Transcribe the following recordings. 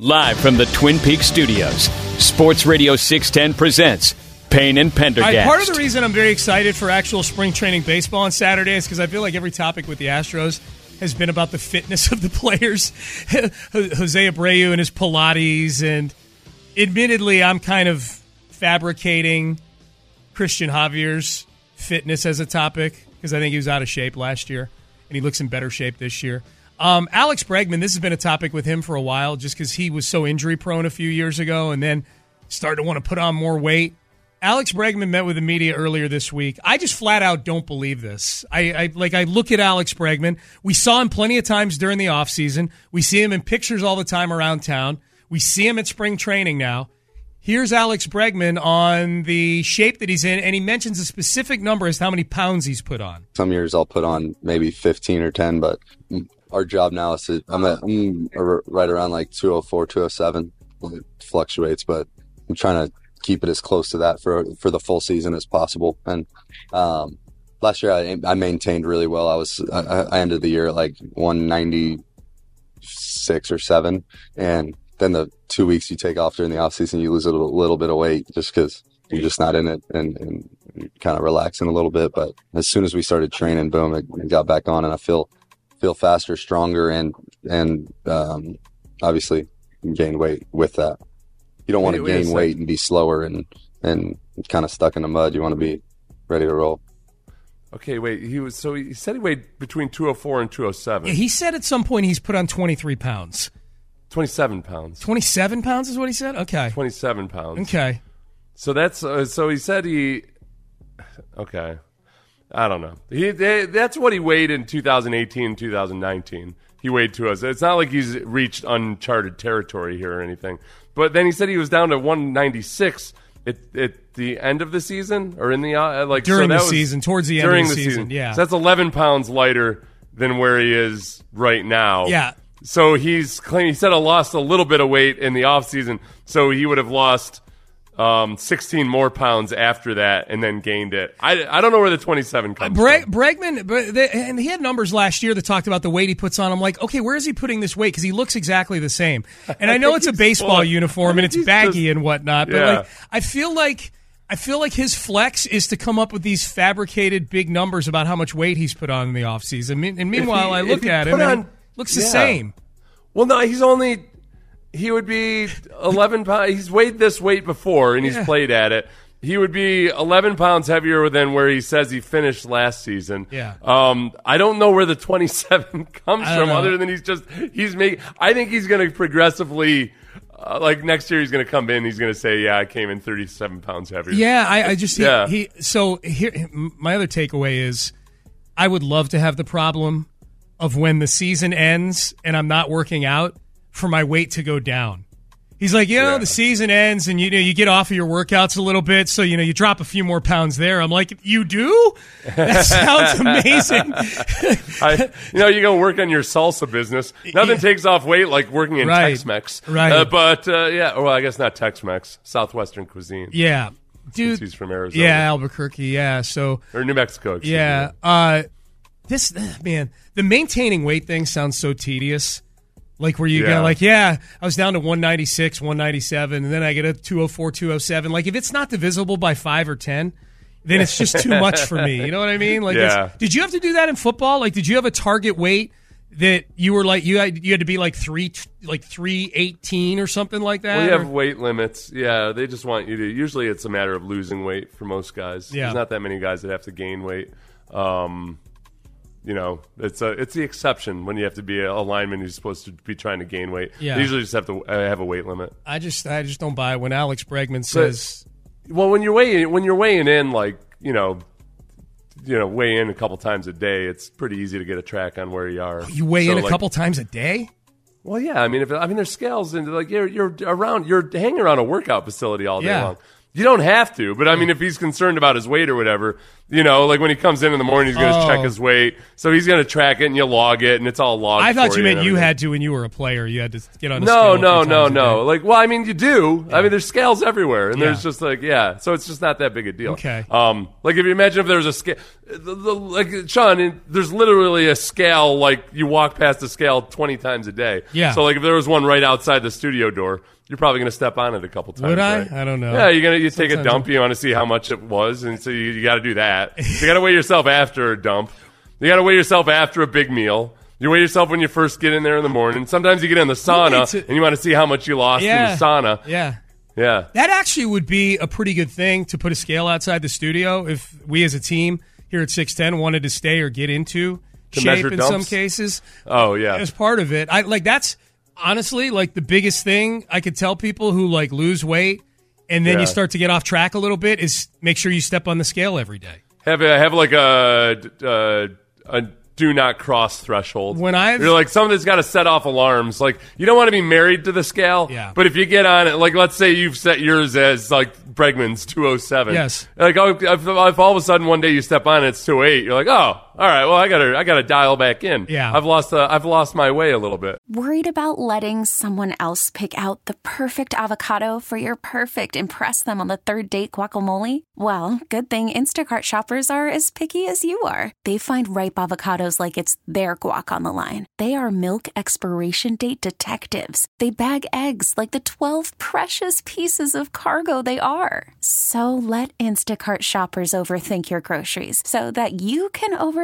Live from the Twin Peaks studios, Sports Radio 610 presents Payne and Pendergast. Right, part of the reason I'm very excited for actual spring training baseball on Saturday is because I feel like every topic with the Astros has been about the fitness of the players. Jose Abreu and his Pilates, and admittedly, I'm kind of fabricating Cristian Javier's fitness as a topic because I think he was out of shape last year and he looks in better shape this year. Um, Alex Bregman, this has been a topic with him for a while just because he was so injury prone a few years ago and then started to want to put on more weight. Alex Bregman met with the media earlier this week. I just flat out don't believe this. I, I like I look at Alex Bregman. We saw him plenty of times during the offseason. We see him in pictures all the time around town. We see him at spring training now. Here's Alex Bregman on the shape that he's in, and he mentions a specific number as to how many pounds he's put on. Some years I'll put on maybe 15 or 10, but our job now is to, I'm, at, I'm right around like 204, 207. It fluctuates, but I'm trying to keep it as close to that for for the full season as possible. And um, last year I, I maintained really well. I was I, I ended the year at like 196 or seven, and then the two weeks you take off during the off season, you lose a little, little bit of weight just because you're just not in it and, and kind of relaxing a little bit. But as soon as we started training, boom, it, it got back on and I feel, feel faster, stronger, and, and, um, obviously gain weight with that. You don't want to gain weight and be slower and, and kind of stuck in the mud. You want to be ready to roll. Okay, wait. He was so he said he weighed between 204 and 207. He said at some point he's put on 23 pounds. 27 pounds. 27 pounds is what he said? Okay. 27 pounds. Okay. So that's uh, so he said he Okay. I don't know. He they, that's what he weighed in 2018 2019. He weighed to us. It's not like he's reached uncharted territory here or anything. But then he said he was down to 196 at, at the end of the season or in the uh, like during so the season, towards the end during of the, the season. Yeah. So that's 11 pounds lighter than where he is right now. Yeah. So he's claiming he said I lost a little bit of weight in the off season, so he would have lost um, 16 more pounds after that and then gained it. I, I don't know where the 27 comes from. Bregman, but they, and he had numbers last year that talked about the weight he puts on. I'm like, okay, where is he putting this weight? Because he looks exactly the same. And I know it's a baseball uniform and it's baggy just, and whatnot, but yeah. like, I feel like. I feel like his flex is to come up with these fabricated big numbers about how much weight he's put on in the offseason. And meanwhile, he, I look at him on, and looks the same. Well, no, he's only he would be 11 pounds. He's weighed this weight before and he's Yeah. played at it. He would be 11 pounds heavier than where he says he finished last season. Yeah. Um, I don't know where the 27 comes from know. other than he's just, he's making, I think he's going to progressively, uh, like next year he's going to come in, he's going to say, yeah, I came in 37 pounds heavier. Yeah, I, I just he, Yeah. he. So here, my other takeaway is, I would love to have the problem of when the season ends and I'm not working out for my weight to go down. He's like, you know, Yeah. the season ends and you know you get off of your workouts a little bit, so you know you drop a few more pounds there. I'm like, you do? That sounds amazing. I, you know, you go work on your salsa business. Nothing Yeah. takes off weight like working in Right. Tex-Mex. Right. Uh, but uh, yeah, well, I guess not Tex-Mex, Southwestern cuisine. yeah, dude. he's from Arizona. Yeah, Albuquerque. Yeah, so or New Mexico. Yeah. me. Uh, this man, the maintaining weight thing sounds so tedious. Like where you Yeah. go, like, yeah, I was down to 196, 197, and then I get a 204, 207. Like, if it's not divisible by five or 10, then it's just too much for me. You know what I mean? Like, Yeah. did you have to do that in football? Like, did you have a target weight that you were like you had you had to be like three like three eighteen or something like that? Well, you or- have weight limits. Yeah, they just want you to. Usually, it's a matter of losing weight for most guys. Yeah. There's not that many guys that have to gain weight. Um, you know, it's a, it's the exception when you have to be a lineman who's supposed to be trying to gain weight. Yeah. They usually just have to uh, have a weight limit. I just I just don't buy it when Alex Bregman says Well, when you're weighing when you're weighing in, like you know, you know, weigh in a couple times a day, it's pretty easy to get a track on where you are. you weigh So, in a like- couple times a day. Well, yeah. I mean, if I mean, there's scales and like you're you're around, you're hanging around a workout facility all day Yeah. long. You don't have to, but I mean, if he's concerned about his weight or whatever, you know, like when he comes in in the morning, he's going to Oh. check his weight, so he's going to track it and you log it, and it's all logged. I thought you meant you had to when you were a player. You had to get on. A No, no, no, no. Like, well, I mean, you do. I mean, there's scales everywhere, and there's just like, yeah. So it's just not that big a deal. Okay. Um, like if you imagine if there was a scale, the, the, like Sean, there's literally a scale. Like you walk past the scale 20 times a day. Yeah. So like if there was one right outside the studio door, you're probably going to step on it a couple times. Would I? right? I don't know. Yeah, you're gonna you take a dump. You want to see how much it was, and so you, you got to do that. you got to weigh yourself after a dump. You got to weigh yourself after a big meal. You weigh yourself when you first get in there in the morning. Sometimes you get in the sauna a- and you want to see how much you lost Yeah. in the sauna. Yeah. Yeah. That actually would be a pretty good thing to put a scale outside the studio if we as a team here at 610 wanted to stay or get into To shape in some cases Oh yeah. as part of it. I like that's honestly like the biggest thing I could tell people who like lose weight and then Yeah. you start to get off track a little bit is make sure you step on the scale every day. Have a, have like a, uh, a do not cross threshold. When I've- you're like something that's got to set off alarms. Like you don't want to be married to the scale. Yeah. But if you get on it, like let's say you've set yours as like Bregman's 207. Yes. Like oh, if, if all of a sudden one day you step on it, it's 208. You're like, oh, all right. Well, I gotta I gotta dial back in. Yeah. I've lost uh, I've lost my way a little bit. Worried about letting someone else pick out the perfect avocado for your perfect impress them on the third date guacamole? Well, good thing Instacart shoppers are as picky as you are. They find ripe avocados like it's their guac on the line. They are milk expiration date detectives. They bag eggs like the 12 precious pieces of cargo they are. So let Instacart shoppers overthink your groceries so that you can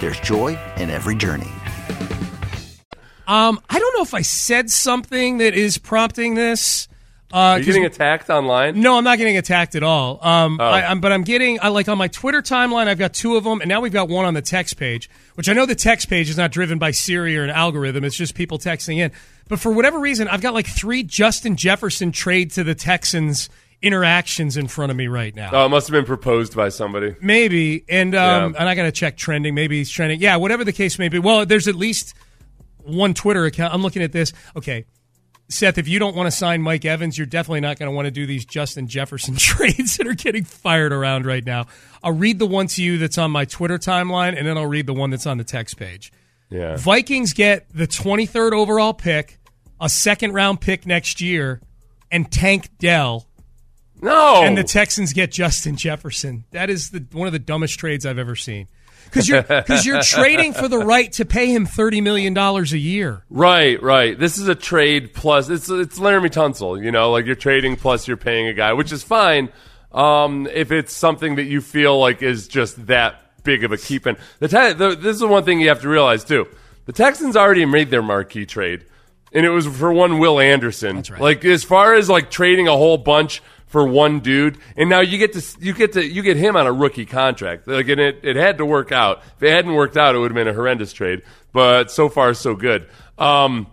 there's joy in every journey. Um, I don't know if I said something that is prompting this. Uh, Are you 'cause- getting attacked online? No, I'm not getting attacked at all. Um, Oh. I, I'm, but I'm getting I like on my Twitter timeline. I've got two of them, and now we've got one on the text page. Which I know the text page is not driven by Siri or an algorithm. It's just people texting in. But for whatever reason, I've got like three Justin Jefferson trade to the Texans interactions in front of me right now. Oh, it must have been proposed by somebody. Maybe, and um, Yeah. and I got to check trending. Maybe he's trending. Yeah, whatever the case may be. Well, there's at least one Twitter account. I'm looking at this. Okay, Seth, if you don't want to sign Mike Evans, you're definitely not going to want to do these Justin Jefferson trades that are getting fired around right now. I'll read the one to you that's on my Twitter timeline, and then I'll read the one that's on the text page. Yeah. Vikings get the 23rd overall pick, a second round pick next year, and Tank Dell. No. And the Texans get Justin Jefferson. That is the, one of the dumbest trades I've ever seen. Because you're because you're trading for the right to pay him thirty million dollars a year. Right, right. This is a trade plus. It's it's Laremy Tunsil. You know, like you're trading plus you're paying a guy, which is fine. Um, if it's something that you feel like is just that big of a keep in. The, te- the this is the one thing you have to realize too. The Texans already made their marquee trade, and it was for one Will Anderson. That's right. Like as far as like trading a whole bunch for one dude, and now you get to you get to you get him on a rookie contract. Like and it it had to work out. If it hadn't worked out, it would have been a horrendous trade. But so far so good. Um,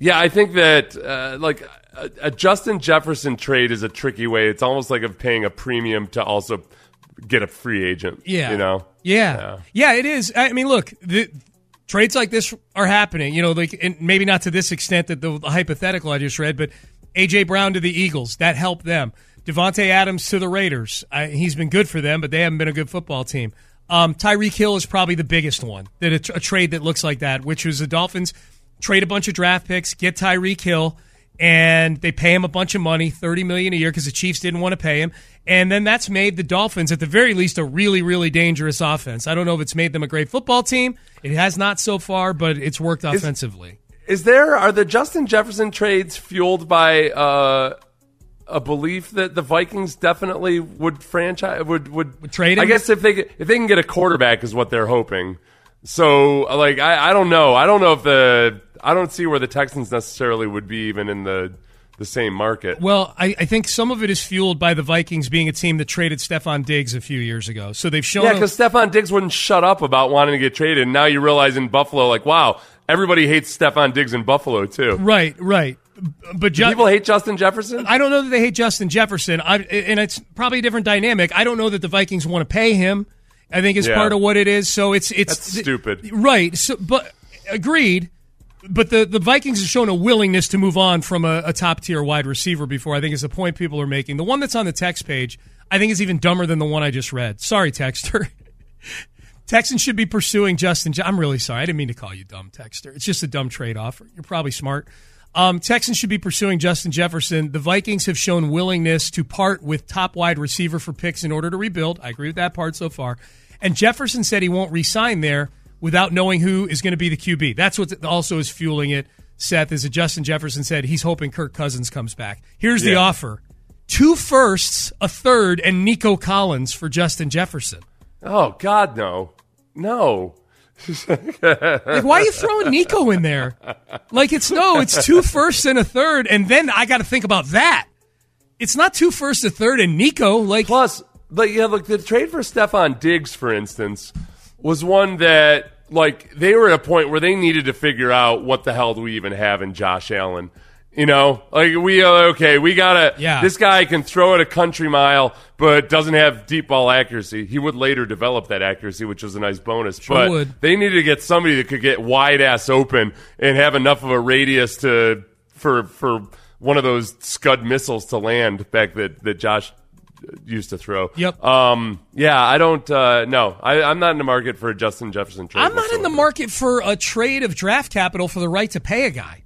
Yeah, I think that uh, like a, a Justin Jefferson trade is a tricky way. It's almost like of paying a premium to also get a free agent. Yeah. you know. Yeah. yeah, it is. I mean, look, the, trades like this are happening. You know, like and maybe not to this extent that the, the hypothetical I just read, but AJ Brown to the Eagles that helped them. Davante Adams to the Raiders. I, he's been good for them, but they haven't been a good football team. Um, Tyreek Hill is probably the biggest one that a, a trade that looks like that, which was the Dolphins trade a bunch of draft picks, get Tyreek Hill, and they pay him a bunch of money, thirty million a year, because the Chiefs didn't want to pay him, and then that's made the Dolphins, at the very least, a really, really dangerous offense. I don't know if it's made them a great football team. It has not so far, but it's worked offensively. Is there are the Justin Jefferson trades fueled by uh, a belief that the Vikings definitely would franchise would would, Would trade I guess if they if they can get a quarterback is what they're hoping. So like I, I don't know I don't know if the I don't see where the Texans necessarily would be even in the the same market. Well, I, I think some of it is fueled by the Vikings being a team that traded Stefon Diggs a few years ago. So they've shown Yeah, a- because Stefon Diggs wouldn't shut up about wanting to get traded. And now you realize in Buffalo, like, wow, everybody hates Stefon Diggs in Buffalo too. right, right. But Ju- people hate Justin Jefferson? I don't know that they hate Justin Jefferson. I, and it's probably a different dynamic. I don't know that the Vikings want to pay him. I think it's Yeah. part of what it is. So it's it's That's stupid. right? So, but agreed. But the, the Vikings have shown a willingness to move on from a, a top tier wide receiver before. I think is the point people are making. The one that's on the text page, I think, is even dumber than the one I just read. Sorry, Texter. Texans should be pursuing Justin. I'm really sorry. I didn't mean to call you dumb, Texter. It's just a dumb trade offer. You're probably smart. Um, Texans should be pursuing Justin Jefferson. The Vikings have shown willingness to part with top wide receiver for picks in order to rebuild. I agree with that part so far. And Jefferson said he won't re-sign there without knowing who is going to be the QB. That's what also is fueling it. Seth is that Justin Jefferson said he's hoping Kirk Cousins comes back. Here's the offer: two firsts, a third, and Nico Collins for Justin Jefferson. Oh God, no, no. Like, why are you throwing Nico in there? Like, it's no, it's two firsts and a third, and then I got to think about that. It's not two firsts, a third, and Nico. Like, Plus, like yeah, look, the trade for Stefon Diggs, for instance, was one that like they were at a point where they needed to figure out what the hell do we even have in Josh Allen. You know, like we uh, okay, we gotta. Yeah. This guy can throw it a country mile, but doesn't have deep ball accuracy. He would later develop that accuracy, which was a nice bonus. but would. they needed to get somebody that could get wide ass open and have enough of a radius to for for one of those scud missiles to land back that that Josh used to throw. Yep. Um. Yeah. I don't. Uh. No. I, I'm not in the market for a Justin Jefferson trade. I'm not in the market for a trade of draft capital for the right to pay a guy.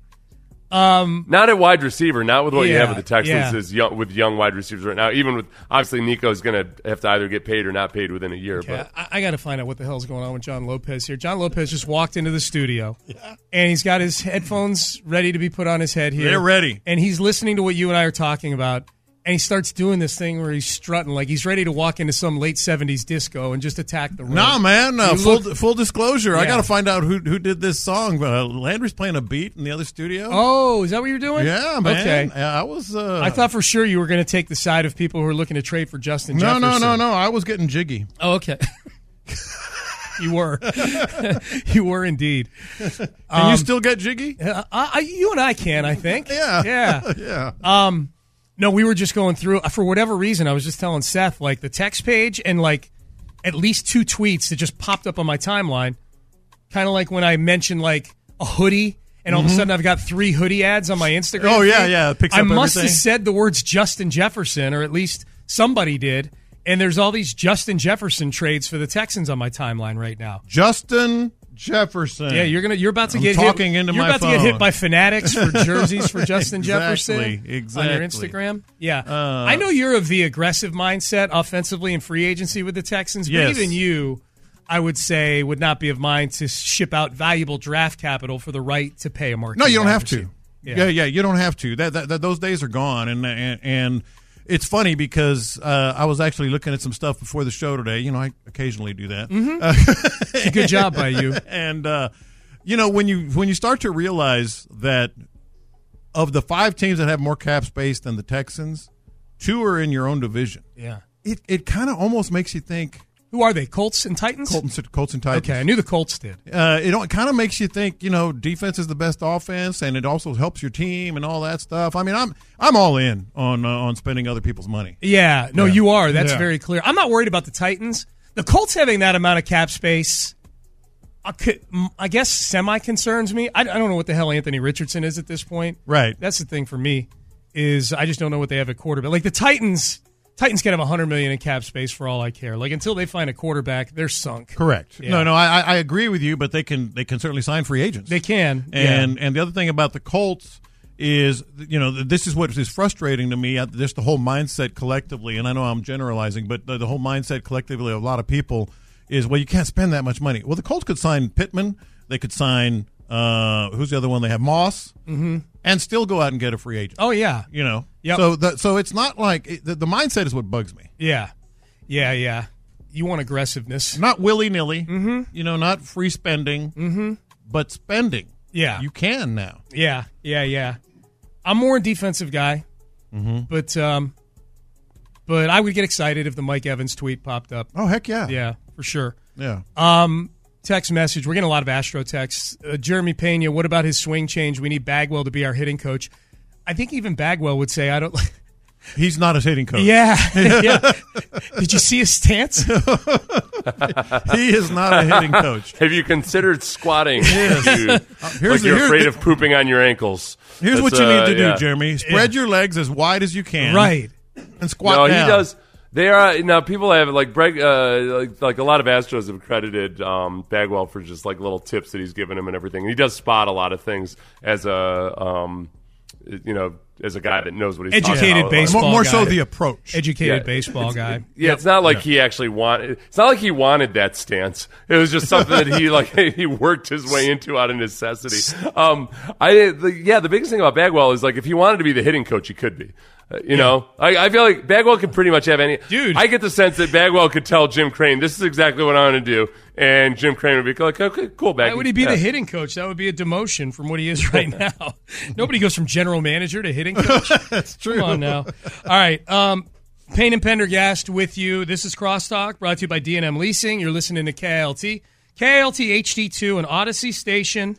Um, not at wide receiver. Not with what you have with the Texans. yeah. Is young, with young wide receivers right now. Even with obviously Nico's going to have to either get paid or not paid within a year. Yeah, But I, I got to find out what the hell's going on with John Lopez here. John Lopez just walked into the studio, and he's got his headphones ready to be put on his head here. They're ready. and he's listening to what you and I are talking about. And he starts doing this thing where he's strutting like he's ready to walk into some late '70s disco and just attack the room. Nah, man. Uh, full look- full disclosure, I got to find out who who did this song. Uh, Landry's playing a beat in the other studio. Oh, is that what you're doing? yeah, man. Okay. Yeah, I was. Uh, I thought for sure you were going to take the side of people who are looking to trade for Justin no, Jefferson. no, no, no. I was getting jiggy. Oh, okay. you were. you were indeed. Can you still get jiggy? Uh, I, you and I can, I think. Yeah, Yeah. yeah. Um, no, we were just going through for whatever reason. I was just telling Seth like the text page and like at least two tweets that just popped up on my timeline. Kind of like when I mentioned like a hoodie, and all of a sudden I've got three hoodie ads on my Instagram. Mm-hmm. Oh, yeah, yeah, picks I up must have said the words Justin Jefferson, or at least somebody did. And there's all these Justin Jefferson trades for the Texans on my timeline right now. Justin Jefferson. Yeah, you're gonna you're about to I'm get talking hit. into you're my about to get hit by fanatics for jerseys for Justin Exactly, Jefferson exactly. on your Instagram. Yeah, Uh, I know you're of the aggressive mindset offensively in free agency with the Texans, but Yes. even you, I would say, would not be of mind to ship out valuable draft capital for the right to pay a market. No, you don't have to. Yeah. Yeah. yeah, You don't have to. That, that, that those days are gone, and and, and it's funny because uh, I was actually looking at some stuff before the show today. You know, I occasionally do that. It's a good job by you. and uh, you know when you when you start to realize that of the five teams that have more cap space than the Texans, two are in your own division. Yeah. It it kind of almost makes you think, Who are they? Colts and Titans. Colts, Colts and Titans. Okay, I knew the Colts did. Uh, it, it kind of makes you think, you know, defense is the best offense, and it also helps your team and all that stuff. I mean, I'm I'm all in on uh, on spending other people's money. Yeah, no, Yeah. you are. That's Yeah. very clear. I'm not worried about the Titans. The Colts having that amount of cap space, I, could, I guess, semi concerns me. I, I don't know what the hell Anthony Richardson is at this point. Right. That's the thing for me is I just don't know what they have at quarterback. Like the Titans, Titans can have 100 million in cap space for all I care. Like until they find a quarterback, they're sunk. Correct. Yeah. No, no, I, I- agree with you, but they can they can certainly sign free agents. They can. And and the other thing about the Colts is, you know, this is what is frustrating to me. uh, Just the whole mindset collectively, and I know I'm generalizing, but the, the whole mindset collectively of a lot of people is, well, you can't spend that much money. Well, the Colts could sign Pittman. They could sign uh, who's the other one? They have Moss, Mhm. and still go out and get a free agent. Oh yeah. You know. Yep. So that so it's not like it, the, the mindset is what bugs me. Yeah. Yeah, yeah. You want aggressiveness. Not willy nilly. Mm-hmm. You know, not free spending. Mm-hmm. But spending. Yeah. You can now. Yeah, yeah, yeah. I'm more a defensive guy, Mm-hmm. but um, but I would get excited if the Mike Evans tweet popped up. Oh heck yeah. Yeah, for sure. Yeah. Um, text message. We're getting a lot of Astro texts. Uh, Jeremy Pena. What about his swing change? We need Bagwell to be our hitting coach. I think even Bagwell would say, "I don't." He's not a hitting coach. Yeah, yeah. Did you see his stance? he is not a hitting coach. Have you considered squatting? Yes. You- Uh, like here's the- you're here's afraid the- of pooping on your ankles. Here's what That's, you need uh, to do, yeah. Jeremy. Spread your legs as wide as you can. Right. And squat no, down. he does. They are now. People have like Breg, uh, like, like a lot of Astros have credited um, Bagwell for just like little tips that he's given him and everything. He does spot a lot of things as a, um, you know, as a guy that knows what he's talking Educated about. baseball More, more guy. so the approach. Educated Yeah. baseball guy. Yeah, it's not like he actually wanted. It's not like he wanted that stance. It was just something that he like he worked his way into out of necessity. Um, I the, yeah, the biggest thing about Bagwell is like if he wanted to be the hitting coach, he could be. You know, I, I feel like Bagwell could pretty much have any. Dude. I get the sense that Bagwell could tell Jim Crane, "This is exactly what I want to do," and Jim Crane would be like, "Okay, cool, Bagwell." Why would he be the hitting coach? That would be a demotion from what he is right now. Nobody goes from general manager to hitting coach. That's true. Come on now. All right. Um, Payne and Pendergast with you. This is Crosstalk brought to you by D&M Leasing. You're listening to KLT. KLT HD2, an Audacy station.